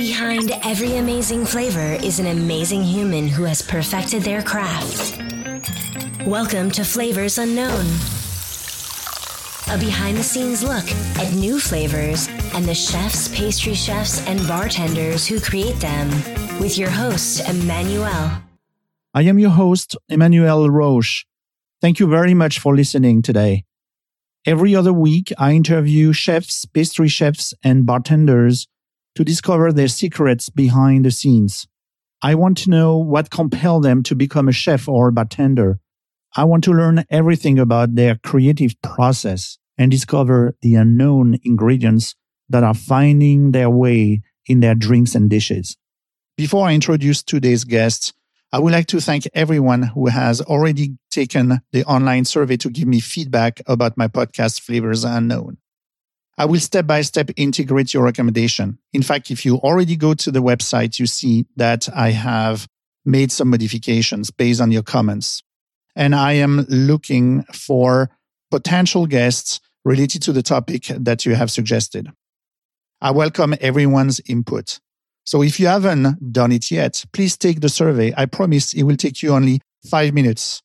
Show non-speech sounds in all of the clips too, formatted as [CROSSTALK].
Behind every amazing flavor is an amazing human who has perfected their craft. Welcome to Flavors Unknown, a behind the scenes look at new flavors and the chefs, pastry chefs, and bartenders who create them, with your host, Emmanuel. I am your host, Emmanuel Roche. Thank you very much for listening today. Every other week, I interview chefs, pastry chefs, and bartenders to discover their secrets behind the scenes. I want to know what compelled them to become a chef or a bartender. I want to learn everything about their creative process and discover the unknown ingredients that are finding their way in their drinks and dishes. Before I introduce today's guests, I would like to thank everyone who has already taken the online survey to give me feedback about my podcast, Flavors Unknown. I will step by step integrate your recommendation. In fact, if you already go to the website, you see that I have made some modifications based on your comments. And I am looking for potential guests related to the topic that you have suggested. I welcome everyone's input. So if you haven't done it yet, please take the survey. I promise it will take you only five minutes.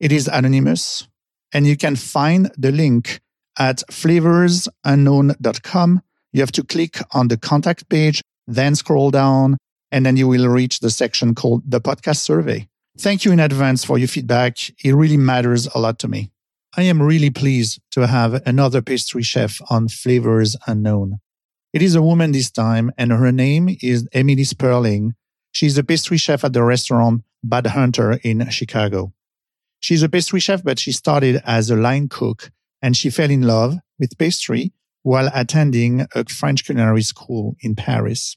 It is anonymous and you can find the link at flavorsunknown.com. You have to click on the contact page, then scroll down, and then you will reach the section called the podcast survey. Thank you in advance for your feedback. It really matters a lot to me. I am really pleased to have another pastry chef on Flavors Unknown. It is a woman this time, and her name is Emily Spurlin. She's a pastry chef at the restaurant Bad Hunter in Chicago. She's a pastry chef, but she started as a line cook and she fell in love with pastry while attending a French culinary school in Paris.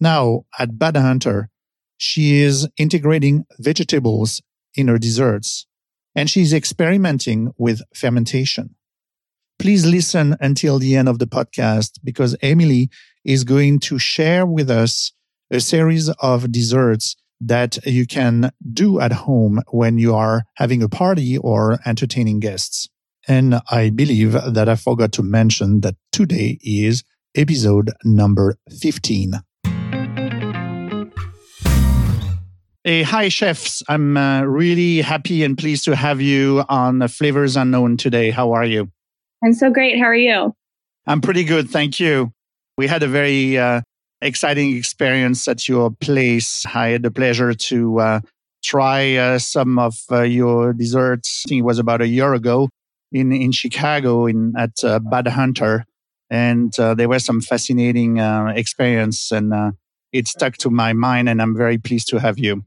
Now at Bad Hunter, she is integrating vegetables in her desserts and she's experimenting with fermentation. Please listen until the end of the podcast because Emily is going to share with us a series of desserts that you can do at home when you are having a party or entertaining guests. And I believe that I forgot to mention that today is episode number 15. Hey, hi, chefs. I'm uh, really happy and pleased to have you on Flavors Unknown today. How are you? I'm so great. How are you? I'm pretty good. Thank you. We had a very uh, exciting experience at your place. I had the pleasure to uh, try uh, some of uh, your desserts. I think it was about a year ago in in Chicago in at uh, Bad Hunter, and uh, there was some fascinating uh, experience, and uh, it stuck to my mind. And I'm very pleased to have you.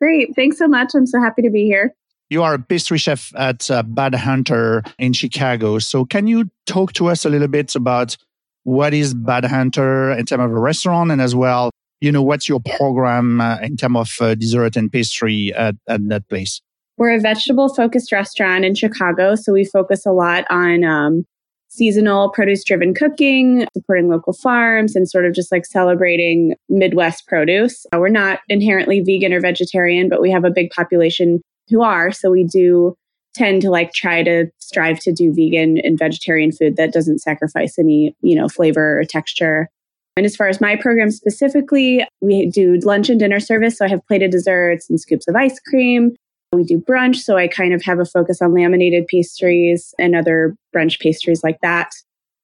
Great, thanks so much. I'm so happy to be here. You are a pastry chef at uh, Bad Hunter in Chicago. So, can you talk to us a little bit about what is Bad Hunter in terms of a restaurant, and as well, you know, what's your program uh, in terms of dessert and pastry at, at that place? We're a vegetable focused restaurant in Chicago. So we focus a lot on um, seasonal produce driven cooking, supporting local farms, and sort of just like celebrating Midwest produce. Uh, we're not inherently vegan or vegetarian, but we have a big population who are. So we do tend to like try to strive to do vegan and vegetarian food that doesn't sacrifice any, you know, flavor or texture. And as far as my program specifically, we do lunch and dinner service. So I have plated desserts and scoops of ice cream. We do brunch, so I kind of have a focus on laminated pastries and other brunch pastries like that.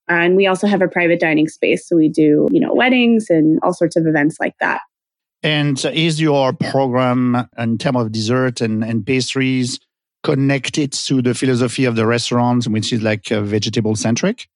And we also have a private dining space, so we do, you know, weddings and all sorts of events like that. And is your program in terms of dessert and, and pastries connected to the philosophy of the restaurant, which is like uh, vegetable centric?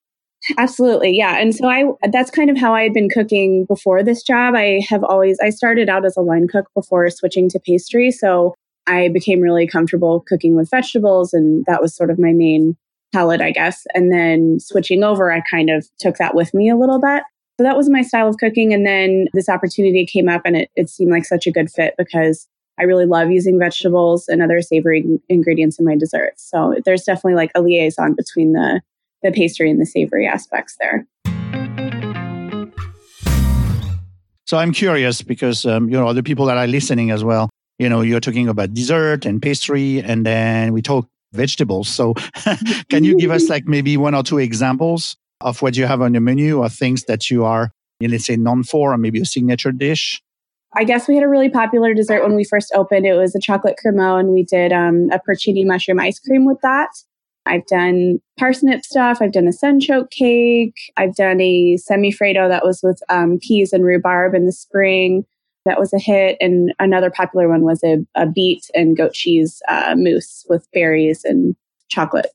Absolutely. Yeah. And so I that's kind of how I had been cooking before this job. I have always I started out as a line cook before switching to pastry. So I became really comfortable cooking with vegetables, and that was sort of my main palette, I guess. And then switching over, I kind of took that with me a little bit. So that was my style of cooking. And then this opportunity came up, and it, it seemed like such a good fit because I really love using vegetables and other savory ingredients in my desserts. So there's definitely like a liaison between the the pastry and the savory aspects there. So I'm curious because um, you know other people that are listening as well you know, you're talking about dessert and pastry, and then we talk vegetables. So [LAUGHS] can you give us like maybe one or two examples of what you have on your menu or things that you are let's say non for or maybe a signature dish? I guess we had a really popular dessert when we first opened. It was a chocolate cremeux, and we did um, a porcini mushroom ice cream with that. I've done parsnip stuff. I've done a sunchoke cake. I've done a semifreddo that was with um, peas and rhubarb in the spring. That was a hit. And another popular one was a, a beet and goat cheese uh, mousse with berries and chocolate.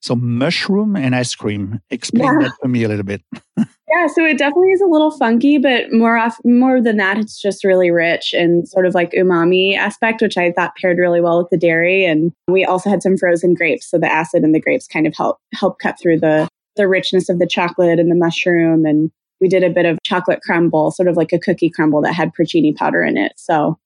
So mushroom and ice cream. Explain yeah. that to me a little bit. [LAUGHS] yeah, so it definitely is a little funky, but more off more than that, it's just really rich and sort of like umami aspect, which I thought paired really well with the dairy. And we also had some frozen grapes, so the acid in the grapes kind of help help cut through the the richness of the chocolate and the mushroom. And we did a bit of chocolate crumble, sort of like a cookie crumble that had porcini powder in it. So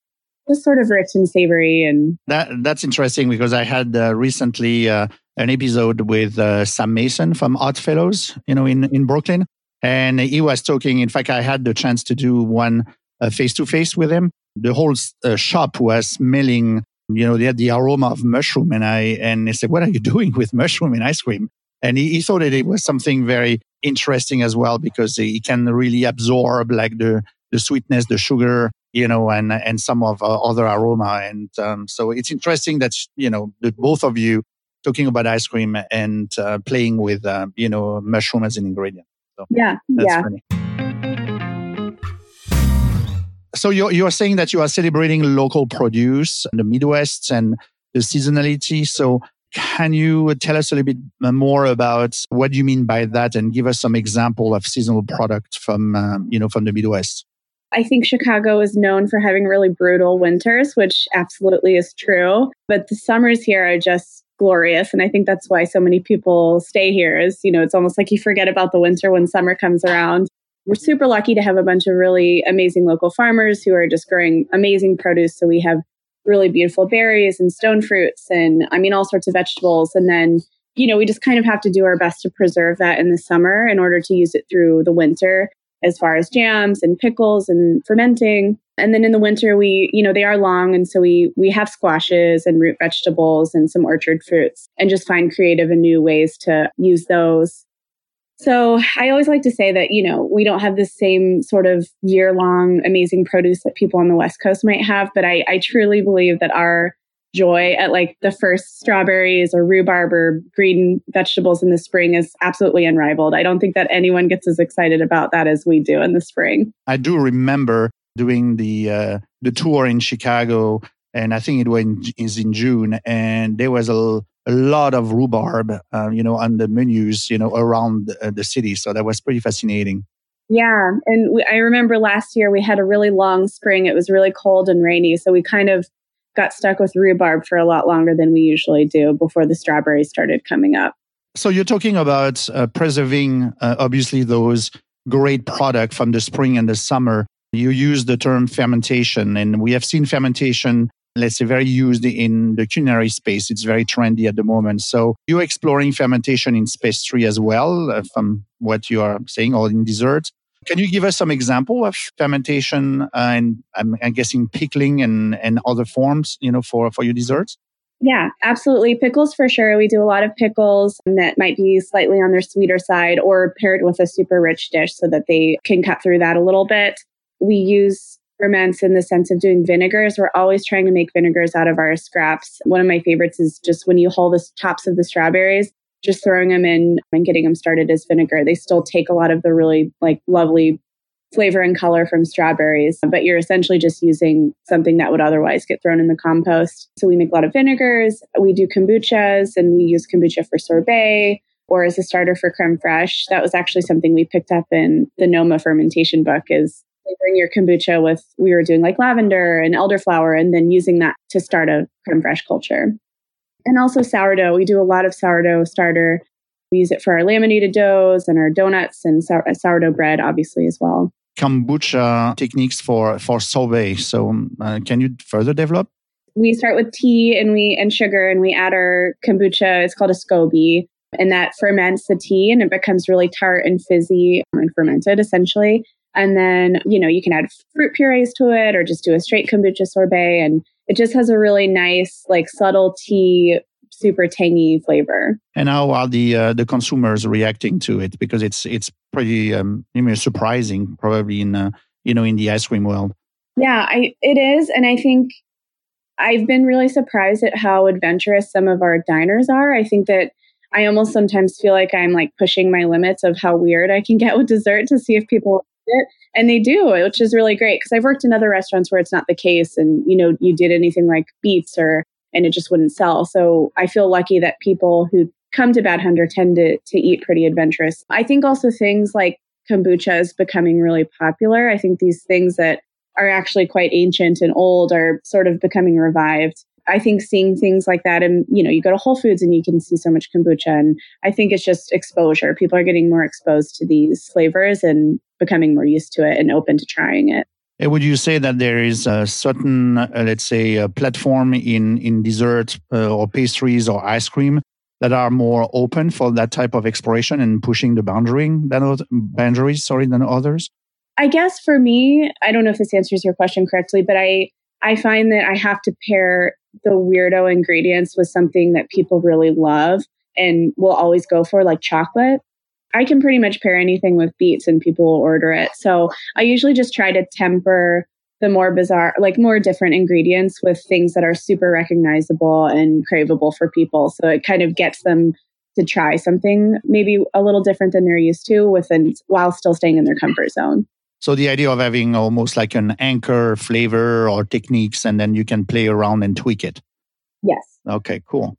just sort of rich and savory and that that's interesting because I had uh, recently uh, an episode with uh, Sam Mason from Oddfellows, you know, in, in Brooklyn. And he was talking. In fact, I had the chance to do one face to face with him. The whole uh, shop was smelling, you know, they had the aroma of mushroom. And I, and he said, what are you [LAUGHS] doing with mushroom in ice cream? And he, he thought that it was something very interesting as well because he can really absorb like the, the sweetness, the sugar, you know, and, and some of uh, other aroma. And um, so it's interesting that, you know, that both of you talking about ice cream and uh, playing with uh, you know mushroom as an ingredient. So yeah, yeah. Funny. So you're you're saying that you are celebrating local produce in the Midwest and the seasonality. So can you tell us a little bit more about what you mean by that and give us some example of seasonal product from um, you know from the Midwest? I think Chicago is known for having really brutal winters, which absolutely is true. But the summers here are just glorious. And I think that's why so many people stay here is, you know, it's almost like you forget about the winter when summer comes around. We're super lucky to have a bunch of really amazing local farmers who are just growing amazing produce. So we have really beautiful berries and stone fruits and I mean, all sorts of vegetables. And then, you know, we just kind of have to do our best to preserve that in the summer in order to use it through the winter as far as jams and pickles and fermenting. And then in the winter, we, you know, they are long. And so we, we have squashes and root vegetables and some orchard fruits and just find creative and new ways to use those. So I always like to say that, you know, we don't have the same sort of year long amazing produce that people on the West Coast might have. But I, I truly believe that our joy at like the first strawberries or rhubarb or green vegetables in the spring is absolutely unrivaled. I don't think that anyone gets as excited about that as we do in the spring. I do remember doing the uh, the tour in Chicago, and I think it was in June, and there was a, a lot of rhubarb, uh, you know, on the menus, you know, around the, uh, the city. So that was pretty fascinating. Yeah, and we, I remember last year we had a really long spring. It was really cold and rainy, so we kind of got stuck with rhubarb for a lot longer than we usually do before the strawberries started coming up. So you're talking about uh, preserving, uh, obviously, those great product from the spring and the summer. You use the term fermentation, and we have seen fermentation, let's say, very used in the culinary space. It's very trendy at the moment. So you're exploring fermentation in pastry as well, uh, from what you are saying, or in desserts. Can you give us some example of fermentation uh, and I'm, I'm, guessing pickling and, and other forms, you know, for, for your desserts? Yeah, absolutely. Pickles for sure. We do a lot of pickles that might be slightly on their sweeter side or paired with a super rich dish so that they can cut through that a little bit. We use ferments in the sense of doing vinegars. We're always trying to make vinegars out of our scraps. One of my favorites is just when you hull the tops of the strawberries, just throwing them in and getting them started as vinegar. They still take a lot of the really like lovely flavor and color from strawberries, but you're essentially just using something that would otherwise get thrown in the compost. So we make a lot of vinegars. We do kombuchas and we use kombucha for sorbet or as a starter for creme fraiche. That was actually something we picked up in the Noma fermentation book is flavoring your kombucha with, we were doing like lavender and elderflower and then using that to start a creme fraiche culture and also sourdough. We do a lot of sourdough starter. We use it for our laminated doughs and our donuts and sour- sourdough bread, obviously, as well. Kombucha techniques for, for sorbet. So, um, uh, can you further develop? We start with tea and we and sugar, and we add our kombucha. It's called a SCOBY, and that ferments the tea, and it becomes really tart and fizzy and fermented, essentially. And then, you know, you can add fruit purees to it, or just do a straight kombucha sorbet, and it just has a really nice, like subtle tea super tangy flavor. And how are the uh, the consumers reacting to it? Because it's it's pretty um, you know, surprising, probably in uh, you know in the ice cream world. Yeah, I, it is, and I think I've been really surprised at how adventurous some of our diners are. I think that I almost sometimes feel like I'm like pushing my limits of how weird I can get with dessert to see if people it. And they do, which is really great because I've worked in other restaurants where it's not the case and you know, you did anything like beets or and it just wouldn't sell. So I feel lucky that people who come to Bad Hunter tend to to eat pretty adventurous. I think also things like kombucha is becoming really popular. I think these things that are actually quite ancient and old are sort of becoming revived. I think seeing things like that, and you know, you go to Whole Foods and you can see so much kombucha, and I think it's just exposure. People are getting more exposed to these flavors and becoming more used to it and open to trying it. Would you say that there is a certain, uh, let's say, a platform in in dessert uh, or pastries or ice cream that are more open for that type of exploration and pushing the boundary than boundaries, sorry, than others? I guess for me, I don't know if this answers your question correctly, but I I find that I have to pair the weirdo ingredients with something that people really love and will always go for, like chocolate. I can pretty much pair anything with beets and people will order it. So I usually just try to temper the more bizarre, like more different ingredients with things that are super recognizable and craveable for people. So it kind of gets them to try something maybe a little different than they're used to within while still staying in their comfort zone. So the idea of having almost like an anchor flavor or techniques, and then you can play around and tweak it. Yes. Okay, cool.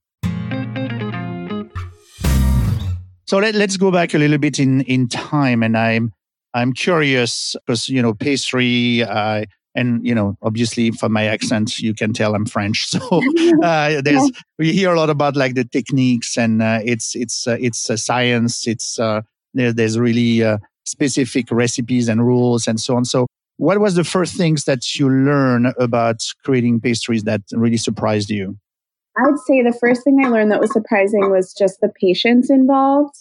So let, let's go back a little bit in, in time, and I'm I'm curious because you know pastry, uh, and you know obviously from my accent you can tell I'm French. [LAUGHS] So uh, there's we hear a lot about like the techniques, and uh, it's it's uh, it's a science. It's uh, there, there's really uh, specific recipes and rules and so on. So what was the first things that you learned about creating pastries that really surprised you? I'd say the first thing I learned that was surprising was just the patience involved.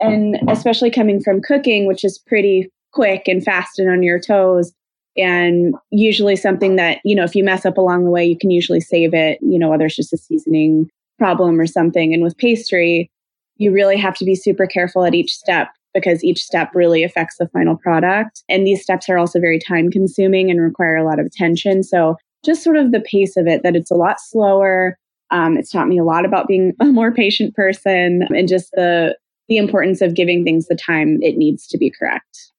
And especially coming from cooking, which is pretty quick and fast and on your toes. And usually something that, you know, if you mess up along the way, you can usually save it, you know, whether it's just a seasoning problem or something. And with pastry, you really have to be super careful at each step because each step really affects the final product. And these steps are also very time consuming and require a lot of attention. So just sort of the pace of it, that it's a lot slower. Um, it's taught me a lot about being [LAUGHS] a more patient person and just the the importance of giving things the time it needs to be correct.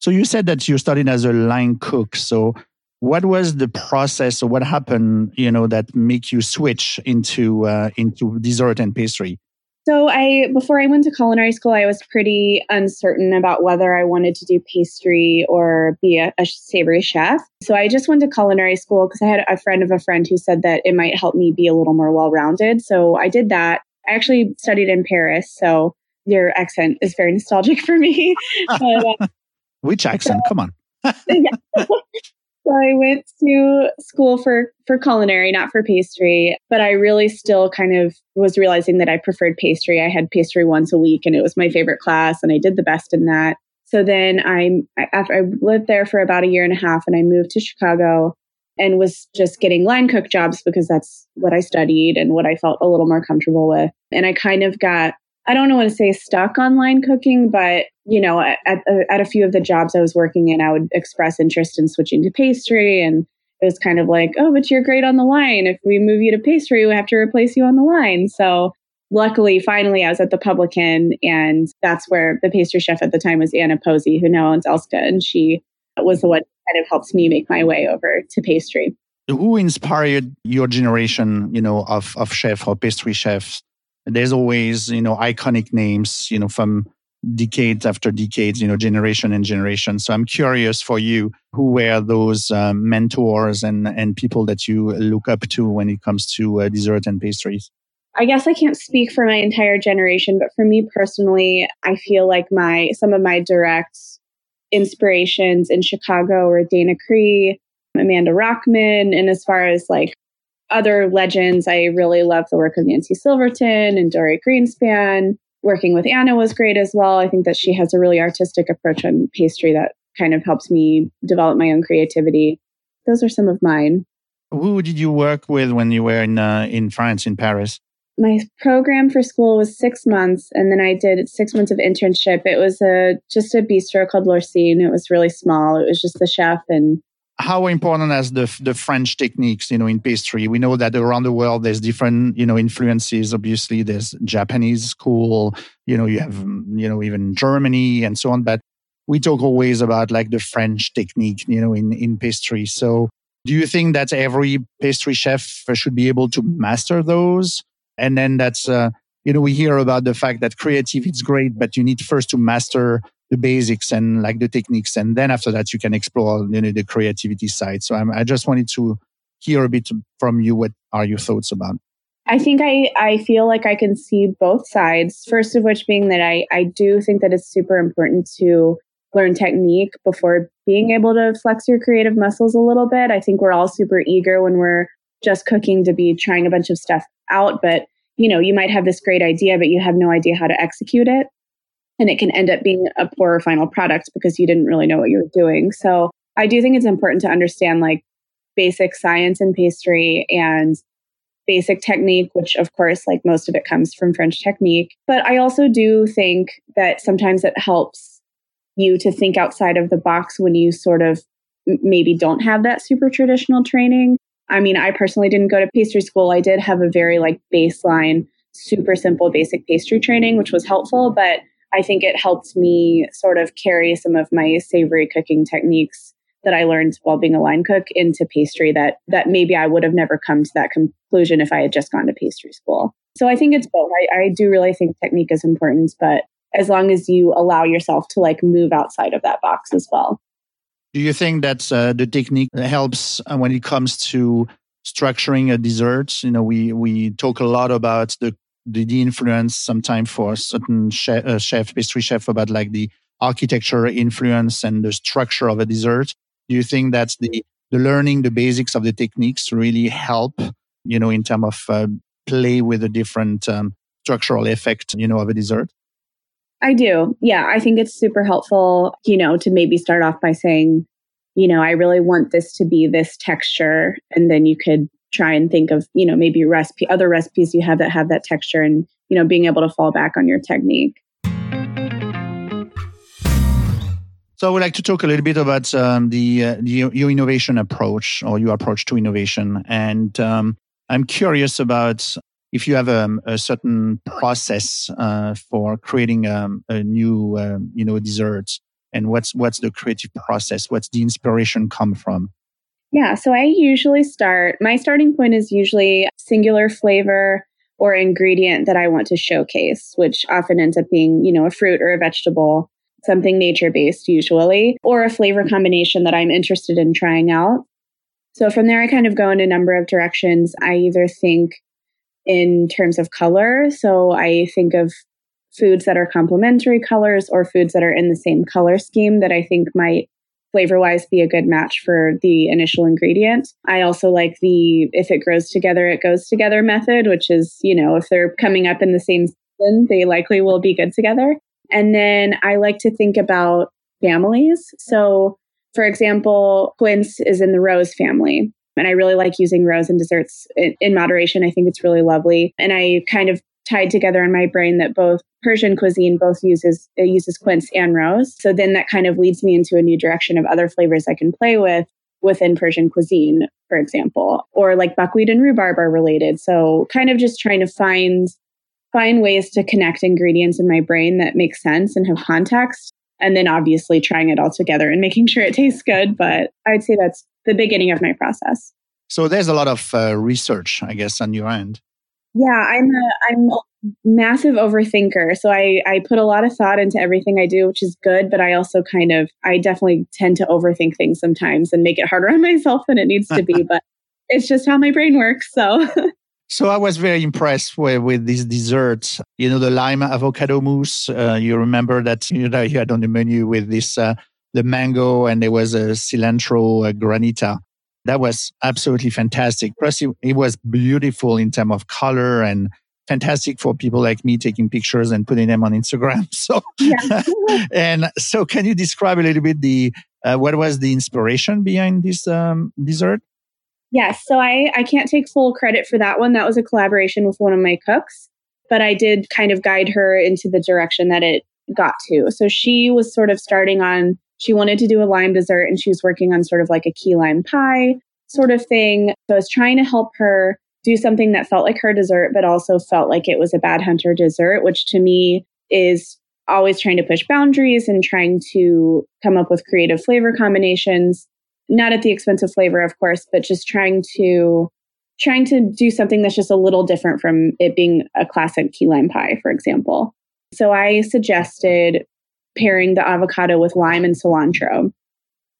So you said that you studied as a line cook. So what was the process or what happened, you know, that make you switch into uh, into dessert and pastry? So I before I went to culinary school, I was pretty uncertain about whether I wanted to do pastry or be a, a savory chef. So I just went to culinary school because I had a friend of a friend who said that it might help me be a little more well-rounded. So I did that. I actually studied in Paris, so your accent is very nostalgic for me. [LAUGHS] but, uh, [LAUGHS] Which accent? Come on. [LAUGHS] So I went to school for for culinary, not for pastry, but I really still kind of was realizing that I preferred pastry. I had pastry once a week and it was my favorite class and I did the best in that. So then I after I lived there for about a year and a half and I moved to Chicago and was just getting line cook jobs because that's what I studied and what I felt a little more comfortable with. And I kind of got I don't want to say stuck on line cooking, but you know, at, at, uh, at, a few of the jobs I was working in, I would express interest in switching to pastry. And it was kind of like, oh, but you're great on the line. If we move you to pastry, we have to replace you on the line. So luckily, finally, I was at the Publican, and that's where the pastry chef at the time was Anna Posey, who now owns Elske. And she was the one kind of helps me make my way over to pastry. Who inspired your generation, you know, of, of chef or pastry chefs there's always you know iconic names you know from decades after decades you know generation and generation so i'm curious for you who were those um, mentors and and people that you look up to when it comes to uh, dessert and pastries I guess I can't speak for my entire generation, but for me personally, I feel like my some of my direct inspirations in Chicago were Dana Cree, Amanda Rockman, and as far as like other legends, I really love the work of Nancy Silverton and Dorie Greenspan. Working with Anna was great as well. I think that she has a really artistic approach on pastry that kind of helps me develop my own creativity. Those are some of mine. Who did you work with when you were in uh, in France, in Paris? my program for school was six months, and then I did six months of internship. It was a just a bistro called L'Orsine. It was really small. It was just the chef and how important as the the French techniques, you know, in pastry? We know that around the world there's different, you know, influences. Obviously, there's Japanese school, you know, you have, you know, even Germany and so on. But we talk always about like the French technique, you know, in in pastry. So, do you think that every pastry chef should be able to master those? And then that's, uh, you know, we hear about the fact that creative is great, but you need first to master the basics and like the techniques and then after that you can explore you know the creativity side. So I'm, i just wanted to hear a bit from you what are your thoughts about? I think i i feel like i can see both sides first of which being that i i do think that it's super important to learn technique before being able to flex your creative muscles a little bit. I think we're all super eager when we're just cooking to be trying a bunch of stuff out but you know you might have this great idea but you have no idea how to execute it and it can end up being a poorer final product because you didn't really know what you were doing. So I do think it's important to understand like basic science in pastry and basic technique, which of course, like most of it comes from French technique. But I also do think that sometimes it helps you to think outside of the box when you sort of maybe don't have that super traditional training. I mean, I personally didn't go to pastry school. I did have a very like baseline, super simple basic pastry training, which was helpful, but I think it helped me sort of carry some of my savory cooking techniques that I learned while being a line cook into pastry that that maybe I would have never come to that conclusion if I had just gone to pastry school. So I think it's both. I, I do really think technique is important, but as long as you allow yourself to like move outside of that box as well. Do you think that uh, the technique helps uh, when it comes to structuring a dessert? You know, we we talk a lot about the the, the influence sometimes for certain chef, uh, chef, pastry chef about like the architecture influence and the structure of a dessert. Do you think that's the, the learning the basics of the techniques really help, you know, in terms of uh, play with a different um, structural effect, you know, of a dessert? I do. Yeah, I think it's super helpful, you know, to maybe start off by saying, you know, I really want this to be this texture. And then you could try and think of, you know, maybe recipe, other recipes you have that have that texture and, you know, being able to fall back on your technique. So I would like to talk a little bit about um, the, uh, the, your innovation approach or your approach to innovation, and um, I'm curious about if you have um, a certain process uh, for creating um, a new, uh, you know, dessert, and what's what's the creative process? What's the inspiration come from? Yeah, so I usually start, my starting point is usually singular flavor or ingredient that I want to showcase, which often ends up being, you know, a fruit or a vegetable, something nature based usually, or a flavor combination that I'm interested in trying out. So from there, I kind of go in a number of directions. I either think in terms of color. So I think of foods that are complementary colors or foods that are in the same color scheme that I think might flavor wise be a good match for the initial ingredient. I also like the if it grows together, it goes together method, which is, you know, if they're coming up in the same season, they likely will be good together. And then I like to think about families. So, for example, quince is in the rose family. And I really like using rose in desserts in, in moderation. I think it's really lovely. And I kind of tied together in my brain that both Persian cuisine both uses it uses quince and rose. So then that kind of leads me into a new direction of other flavors I can play with within Persian cuisine, for example, or like buckwheat and rhubarb are related. So kind of just trying to find find ways to connect ingredients in my brain that make sense and have context. And then obviously trying it all together and making sure it tastes good. But I'd say that's the beginning of my process. So there's a lot of uh, research, I guess, on your end. Yeah, I'm a I'm a massive overthinker. So I I put a lot of thought into everything I do, which is good, but I also kind of I definitely tend to overthink things sometimes and make it harder on myself than it needs to be, [LAUGHS] but it's just how my brain works, so [LAUGHS] So I was very impressed with, with this dessert. You know, the lime avocado mousse. Uh, you remember that you know you had on the menu with this uh, the mango and there was a cilantro uh, granita that was absolutely fantastic. Plus, it, it was beautiful in terms of color and fantastic for people like me taking pictures and putting them on Instagram. [LAUGHS] So, yeah. and so, can you describe a little bit the uh, what was the inspiration behind this um, dessert? Yes. So I, I can't take full credit for that one. That was a collaboration with one of my cooks, but I did kind of guide her into the direction that it got to. So she was sort of starting on, she wanted to do a lime dessert and she was working on sort of like a key lime pie sort of thing. So I was trying to help her do something that felt like her dessert, but also felt like it was a bad hunter dessert, which to me is always trying to push boundaries and trying to come up with creative flavor combinations, not at the expense of flavor, of course, but just trying to trying to do something that's just a little different from it being a classic key lime pie, for example. So I suggested pairing the avocado with lime and cilantro.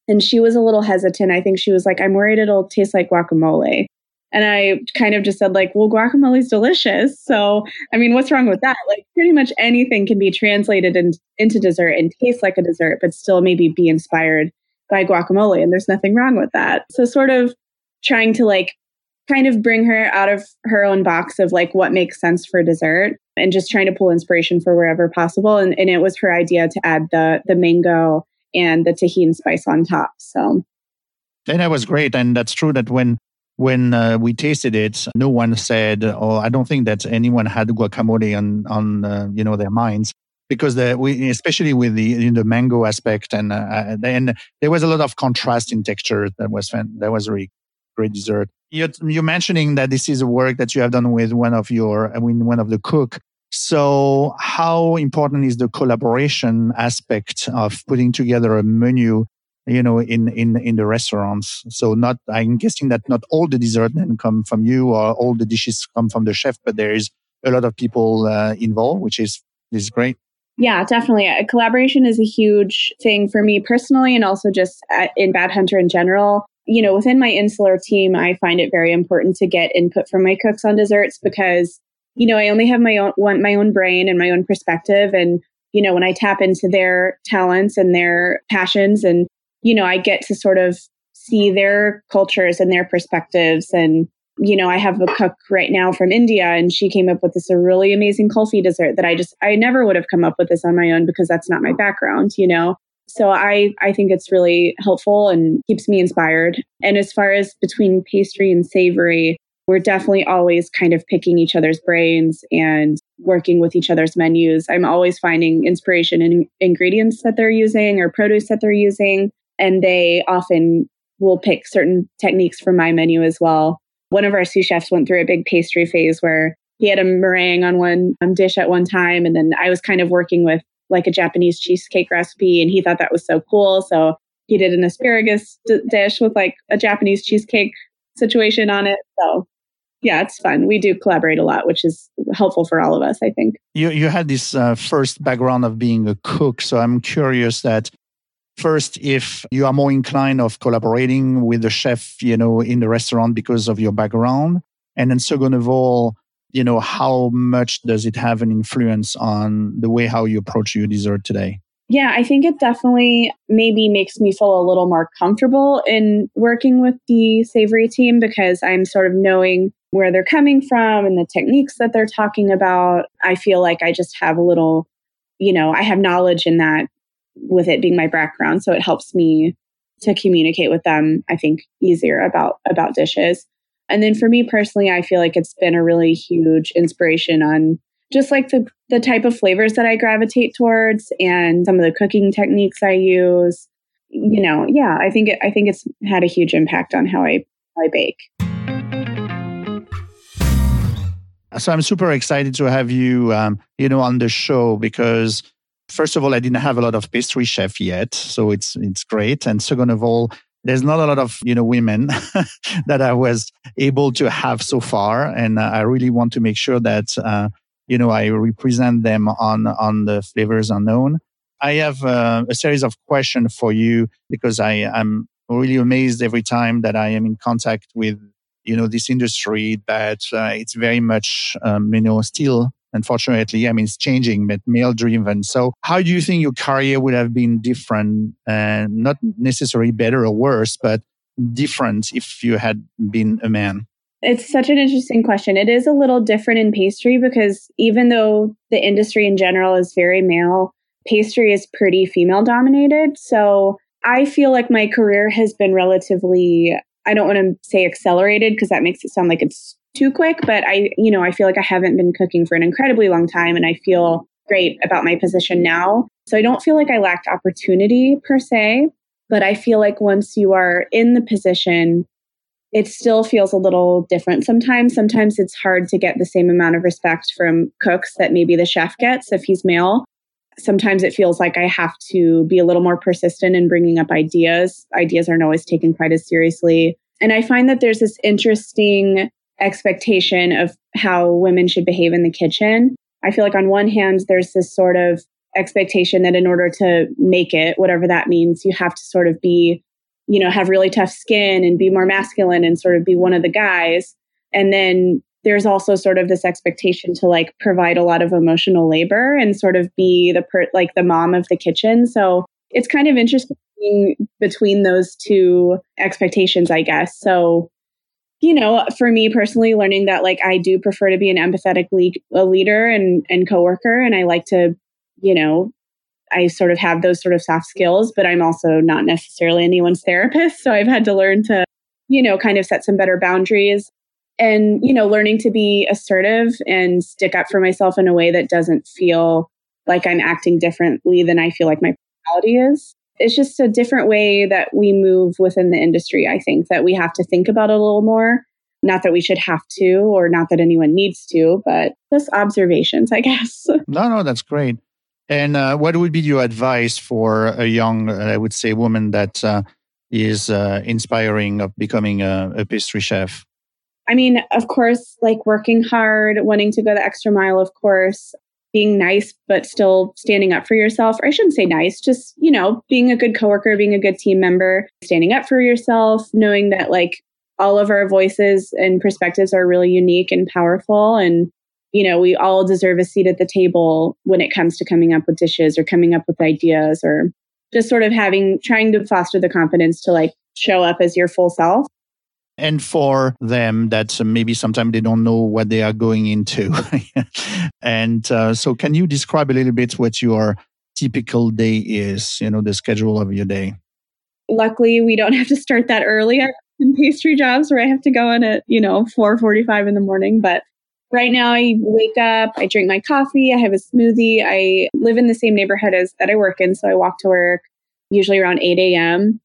And she was a little hesitant. I think she was like, I'm worried it'll taste like guacamole. And I kind of just said, like, well, guacamole's delicious. So, I mean, what's wrong with that? Like, pretty much anything can be translated in, into dessert and taste like a dessert, but still maybe be inspired by guacamole. And there's nothing wrong with that. So, sort of trying to like kind of bring her out of her own box of like what makes sense for dessert and just trying to pull inspiration for wherever possible. And, and it was her idea to add the, the mango and the Tajín spice on top. So, and that was great. And that's true that when when uh, we tasted it, no one said, "Oh, I don't think that anyone had guacamole on on uh, you know their minds." Because the, we, especially with the the mango aspect, and uh, and there was a lot of contrast in texture that was fun, that was a really great dessert. You're, you're mentioning that this is a work that you have done with one of your, I mean, one of the cook. So, how important is the collaboration aspect of putting together a menu you know, in, in, in the restaurants. So not, I'm guessing that not all the dessert then come from you or all the dishes come from the chef, but there is a lot of people uh, involved, which is, is great. Yeah, definitely. Uh, collaboration is a huge thing for me personally and also just uh, in Bad Hunter in general. You know, within my insular team, I find it very important to get input from my cooks on desserts because, you know, I only have my own my own brain and my own perspective. And, you know, when I tap into their talents and their passions and you know, I get to sort of see their cultures and their perspectives. And, you know, I have a cook right now from India and she came up with this a really amazing kulfi dessert that I just, I never would have come up with this on my own because that's not my background, you know? So I, I think it's really helpful and keeps me inspired. And as far as between pastry and savory, we're definitely always kind of picking each other's brains and working with each other's menus. I'm always finding inspiration in ingredients that they're using or produce that they're using and they often will pick certain techniques from my menu as well. One of our sous chefs went through a big pastry phase where he had a meringue on one um, dish at one time, and then I was kind of working with like a Japanese cheesecake recipe, and he thought that was so cool. So he did an asparagus d- dish with like a Japanese cheesecake situation on it. So yeah, it's fun. We do collaborate a lot, which is helpful for all of us, I think. You you had this uh, first background of being a cook, so I'm curious that first if you are more inclined of collaborating with the chef you know in the restaurant because of your background. And then second of all you know how much does it have an influence on the way how you approach your dessert today? Yeah i think it definitely maybe makes me feel a little more comfortable in working with the savory team because i'm sort of knowing where they're coming from and the techniques that they're talking about. I feel like i just have a little you know i have knowledge in that with it being my background. So it helps me to communicate with them, I think, easier about about dishes. And then for me personally, I feel like it's been a really huge inspiration on just like the the type of flavors that I gravitate towards and some of the cooking techniques I use. You know, yeah, I think it, I think it's had a huge impact on how I how I bake. So I'm super excited to have you, um, you know, on the show because first of all, I didn't have a lot of pastry chef yet, so it's it's great. And second of all, there's not a lot of you know women [LAUGHS] that I was able to have so far, and uh, I really want to make sure that uh, you know I represent them on on the flavors unknown. I have uh, a series of questions for you because I am really amazed every time that I am in contact with you know this industry that uh, it's very much um, you know still unfortunately. I mean, it's changing, but male driven. So, how do you think your career would have been different and not necessarily better or worse, but different if you had been a man? It's such an interesting question. It is a little different in pastry because even though the industry in general is very male, pastry is pretty female dominated. So I feel like my career has been relatively I don't want to say accelerated because that makes it sound like it's too quick, but I, you know, I feel like I haven't been cooking for an incredibly long time and I feel great about my position now. So I don't feel like I lacked opportunity per se, but I feel like once you are in the position, it still feels a little different sometimes. Sometimes it's hard to get the same amount of respect from cooks that maybe the chef gets if he's male. Sometimes it feels like I have to be a little more persistent in bringing up ideas. Ideas aren't always taken quite as seriously. And I find that there's this interesting expectation of how women should behave in the kitchen. I feel like on one hand, there's this sort of expectation that in order to make it, whatever that means, you have to sort of be, you know, have really tough skin and be more masculine and sort of be one of the guys. And then there's also sort of this expectation to like provide a lot of emotional labor and sort of be the per- like the mom of the kitchen. So it's kind of interesting between those two expectations, I guess. So you know, for me personally, learning that like I do prefer to be an empathetic le- a leader and and coworker, and I like to, you know, I sort of have those sort of soft skills, but I'm also not necessarily anyone's therapist, so I've had to learn to, you know, kind of set some better boundaries, and you know, learning to be assertive and stick up for myself in a way that doesn't feel like I'm acting differently than I feel like my personality is it's just a different way that we move within the industry. I think that we have to think about it a little more. Not that we should have to, or not that anyone needs to, but just observations, I [LAUGHS] guess. No, no, that's great. And uh, what would be your advice for a young, uh, I would say, woman that uh, is uh, inspiring of becoming a, a pastry chef? I mean, of course, like working hard, wanting to go the extra mile, of course being nice but still standing up for yourself. Or i shouldn't say nice just you know being a good coworker being a good team member standing up for yourself knowing that like all of our voices and perspectives are really unique and powerful. And you know we all deserve a seat at the table when it comes to coming up with dishes or coming up with ideas or just sort of having trying to foster the confidence to like show up as your full self and for them that maybe sometimes they don't know what they are going into. [LAUGHS] and uh, so, can you describe a little bit what your typical day is? You know, the schedule of your day. Luckily, we don't [LAUGHS] have to start that early. in [LAUGHS] pastry jobs where I have to go in at you know four forty-five in the morning, but right now I wake up, I drink my coffee, I have a smoothie. I live in the same neighborhood as that I work in, so I walk to work usually around 8 a.m.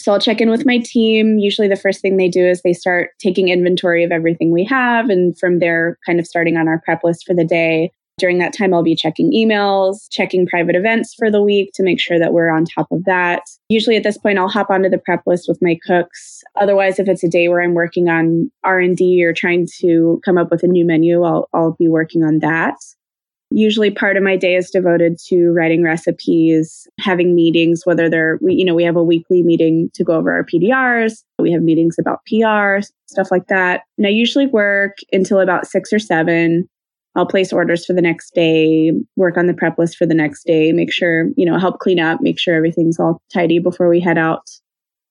So I'll check in with my team. Usually the first thing they do is they start taking inventory of everything we have. And from there, kind of starting on our prep list for the day. During that time, I'll be checking emails, checking private events for the week to make sure that we're on top of that. Usually at this point, I'll hop onto the prep list with my cooks. Otherwise, if it's a day where I'm working on R&D or trying to come up with a new menu, I'll, I'll be working on that. Usually part of my day is devoted to writing recipes, having meetings, whether they're, we, you know, we have a weekly meeting to go over our PDRs. We have meetings about PR, stuff like that. And I usually work until about six or seven. I'll place orders for the next day, work on the prep list for the next day, make sure, you know, help clean up, make sure everything's all tidy before we head out.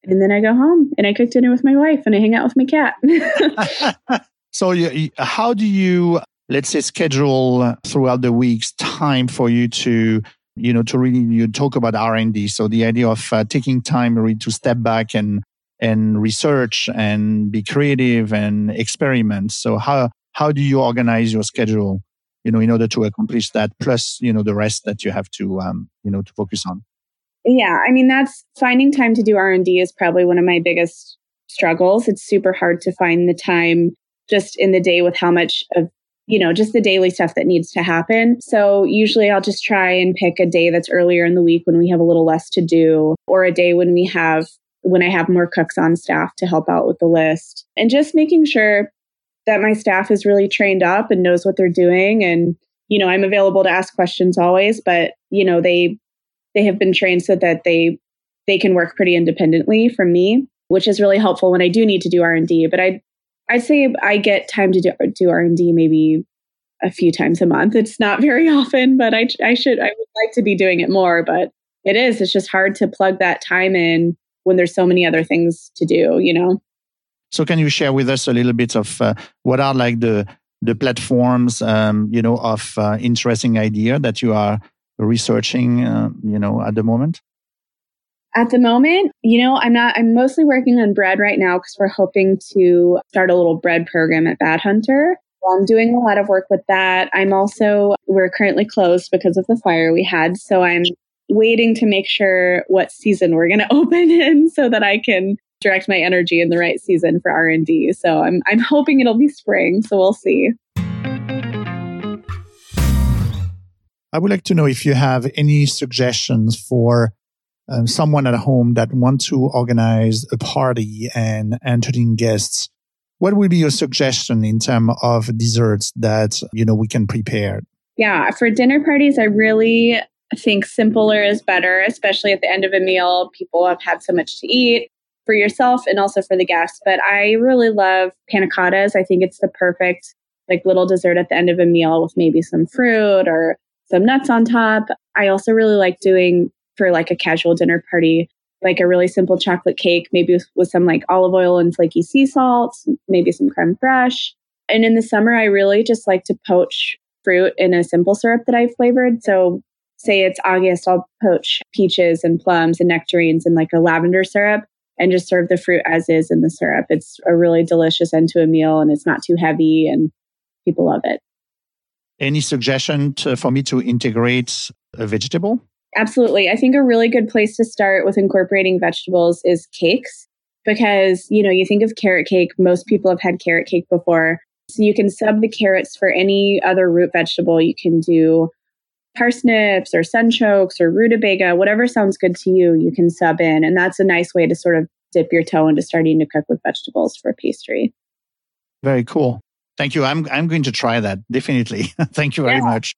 And then I go home and I cook dinner with my wife and I hang out with my cat. [LAUGHS] [LAUGHS] so, you, how do you let's say schedule throughout the weeks time for you to you know to really you talk about r&d so the idea of uh, taking time really to step back and and research and be creative and experiment. So how how do you organize your schedule you know in order to accomplish that plus you know the rest that you have to um, you know to focus on? Yeah i mean that's finding time to do r&d is probably one of my biggest struggles. It's super hard to find the time just in the day with how much of you know, just the daily stuff that needs to happen. So usually I'll just try and pick a day that's earlier in the week when we have a little less to do or a day when we have when I have more cooks on staff to help out with the list. And just making sure that my staff is really trained up and knows what they're doing. And you know, I'm available to ask questions always, but you know, they they have been trained so that they they can work pretty independently from me, which is really helpful when I do need to do R&D, but I I'd say I get time to do, do R&D maybe a few times a month. It's not very [LAUGHS] often, but I, I should, I would like to be doing it more, but it is. It's just hard to plug that time in when there's so many other things to do, you know? So can you share with us a little bit of uh, what are like the, the platforms, um, you know, of uh, interesting idea that you are researching, uh, you know, at the moment? At the moment, you know, I'm not, I'm mostly working on bread right now because we're hoping to start a little bread program at Bad Hunter. I'm doing a lot of work with that. I'm also, we're currently closed because of the fire we had. So I'm waiting to make sure what season we're going [LAUGHS] to open in so that I can direct my energy in the right season for R&D. So I'm, I'm hoping it'll be spring. So we'll see. I would like to know if you have any suggestions for um, someone at home that wants to organize a party and entertain guests. What would be your suggestion in terms of desserts that you know we can prepare? Yeah, for dinner parties, I really think simpler is better, especially at the end of a meal. People have had so much to eat for yourself and also for the guests. But I really love panna cottas. I think it's the perfect like little dessert at the end of a meal with maybe some fruit or some nuts on top. I also really like doing for like a casual dinner party, like a really simple chocolate cake, maybe with, with some like olive oil and flaky sea salt, maybe some creme fraiche. And in the summer, I really just like to poach fruit in a simple syrup that I've flavored. So, say it's August, I'll poach peaches and plums and nectarines in like a lavender syrup and just serve the fruit as is in the syrup. It's a really delicious end to a meal and it's not too heavy and people love it. Any suggestion to, for me to integrate a vegetable? Absolutely. I think a really good place to start with incorporating vegetables is cakes because, you know, you think of carrot cake, most people have had carrot cake before. So you can sub the carrots for any other root vegetable. You can do parsnips or sunchokes or rutabaga, whatever sounds good to you, you can sub in. And that's a nice way to sort of dip your toe into starting to cook with vegetables for pastry. Very cool. Thank you. I'm I'm going to try that definitely. [LAUGHS] Thank you very yeah. much.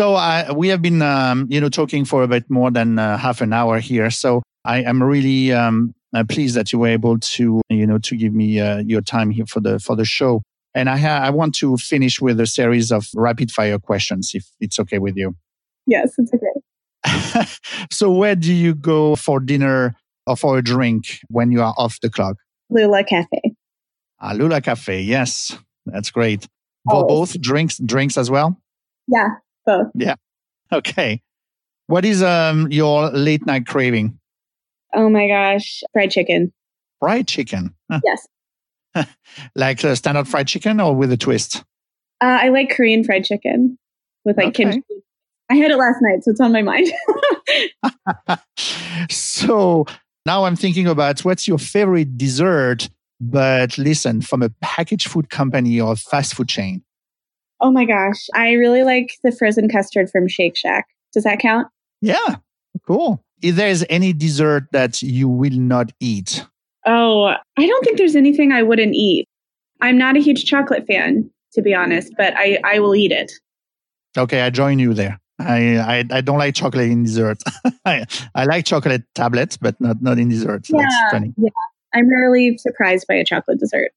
So uh, we have been, um, you know, talking for a bit more than uh, half an hour here. So I am really um, uh, pleased that you were able to, you know, to give me uh, your time here for the for the show. And I ha- I want to finish with a series of rapid fire questions, if it's okay with you. Yes, it's okay. [LAUGHS] so where do you go for dinner or for a drink when you are off the clock? Lula Cafe. Ah, Lula Cafe. Yes, that's great. For both drinks, drinks as well. Yeah, both. Yeah. Okay. What is um your late night craving? Oh my gosh, fried chicken. Fried chicken. Yes. [LAUGHS] like a standard fried chicken or with a twist? Uh, I like Korean fried chicken with like okay. kimchi. I had it last night, so it's on my mind. [LAUGHS] so now I'm thinking about what's your favorite dessert, but listen, from a packaged food company or fast food chain. Oh my gosh. I really like the frozen custard from Shake Shack. Does that count? Yeah. Cool. If there's any dessert that you will not eat. Oh, I don't think there's anything I wouldn't eat. I'm not a huge chocolate fan, to be honest, but I, I will eat it. Okay, I join you there. I, I, I don't like chocolate in dessert. [LAUGHS] I, I like chocolate tablets, but not, not in dessert. Yeah, That's funny. Yeah. I'm rarely surprised by a chocolate dessert.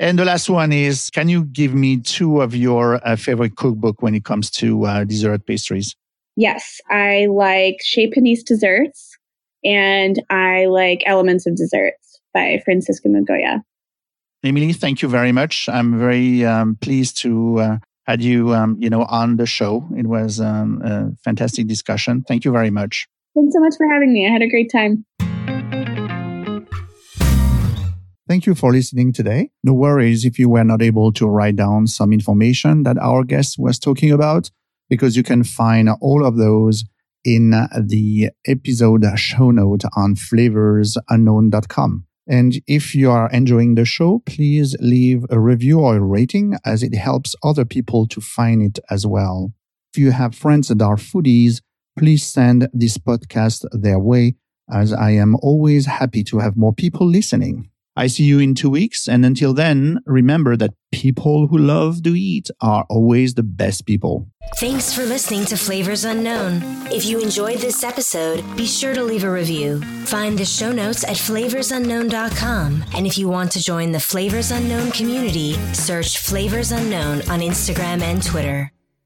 And the last one is can you give me two of your uh, favorite cookbook when it comes to uh, dessert pastries? Yes, I like Chez Panisse Desserts and I like Elements of Desserts by Francisco Migoya. Emily, thank you very much. I'm very um, pleased to uh, had you, um, you know, on the show. It was um, a fantastic discussion. Thank you very much. Thanks so much for having me. I had a great time. Thank you for listening today. No worries if you were not able to write down some information that our guest was talking about, because you can find all of those in the episode show note on flavorsunknown.com. And if you are enjoying the show, please leave a review or a rating as it helps other people to find it as well. If you have friends that are foodies, please send this podcast their way as I am always happy to have more people listening. I see you in two weeks. And until then, remember that people who love to eat are always the best people. Thanks for listening to Flavors Unknown. If you enjoyed this episode, be sure to leave a review. Find the show notes at flavorsunknown.com. And if you want to join the Flavors Unknown community, search Flavors Unknown on Instagram and Twitter.